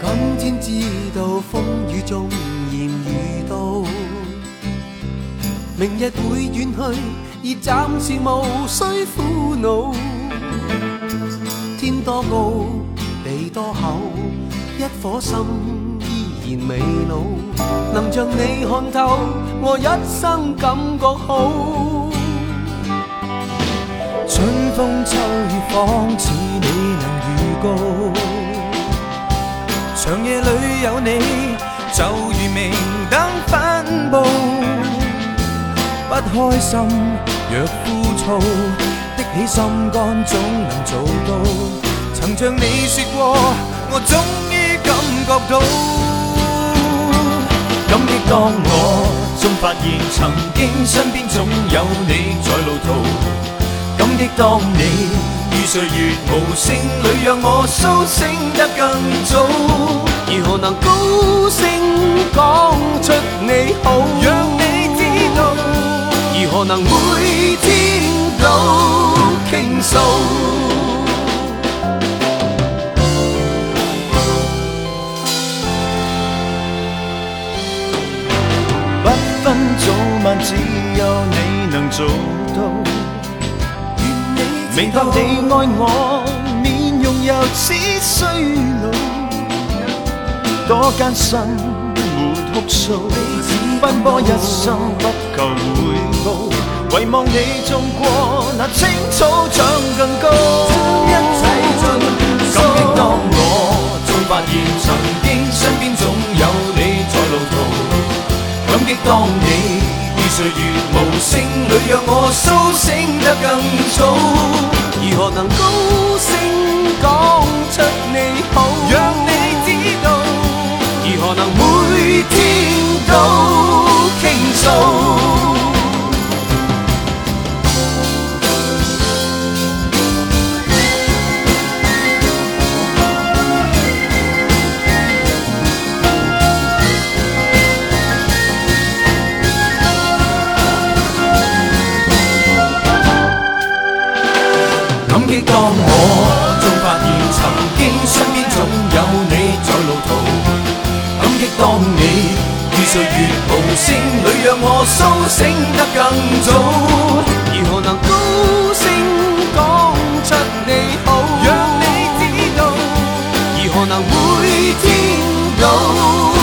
今天知道风雨中严如刀，明日会远去，而暂时无需苦恼。天多高，地多厚，一颗心依然未老。能将你看透，我一生感觉好。春风吹，仿似你能预告。长夜里有你，就如明灯分佈。不开心，若枯燥，的起心肝总能早。像你说过，我终于感觉到，感激当我终发现曾经身边总有你在路途，感激当你于岁月无声里让我苏醒得更早，如何能高声讲出你好，让你知道，如何能每天。早晚只有你能做到。明白你爱我，面容又似衰老，多艰辛没哭诉，奔波一生不求回报。唯望你种过那青草长更高。一感激当我终发现曾经身边总有你在路途，感激当你。岁月无声里，让我苏醒得更早。如何能高？当我终发现曾经身边总有你在路途，感激当你于岁月无声里让我苏醒得更早，如何能高声讲出你好，让你知道，如何能每天到？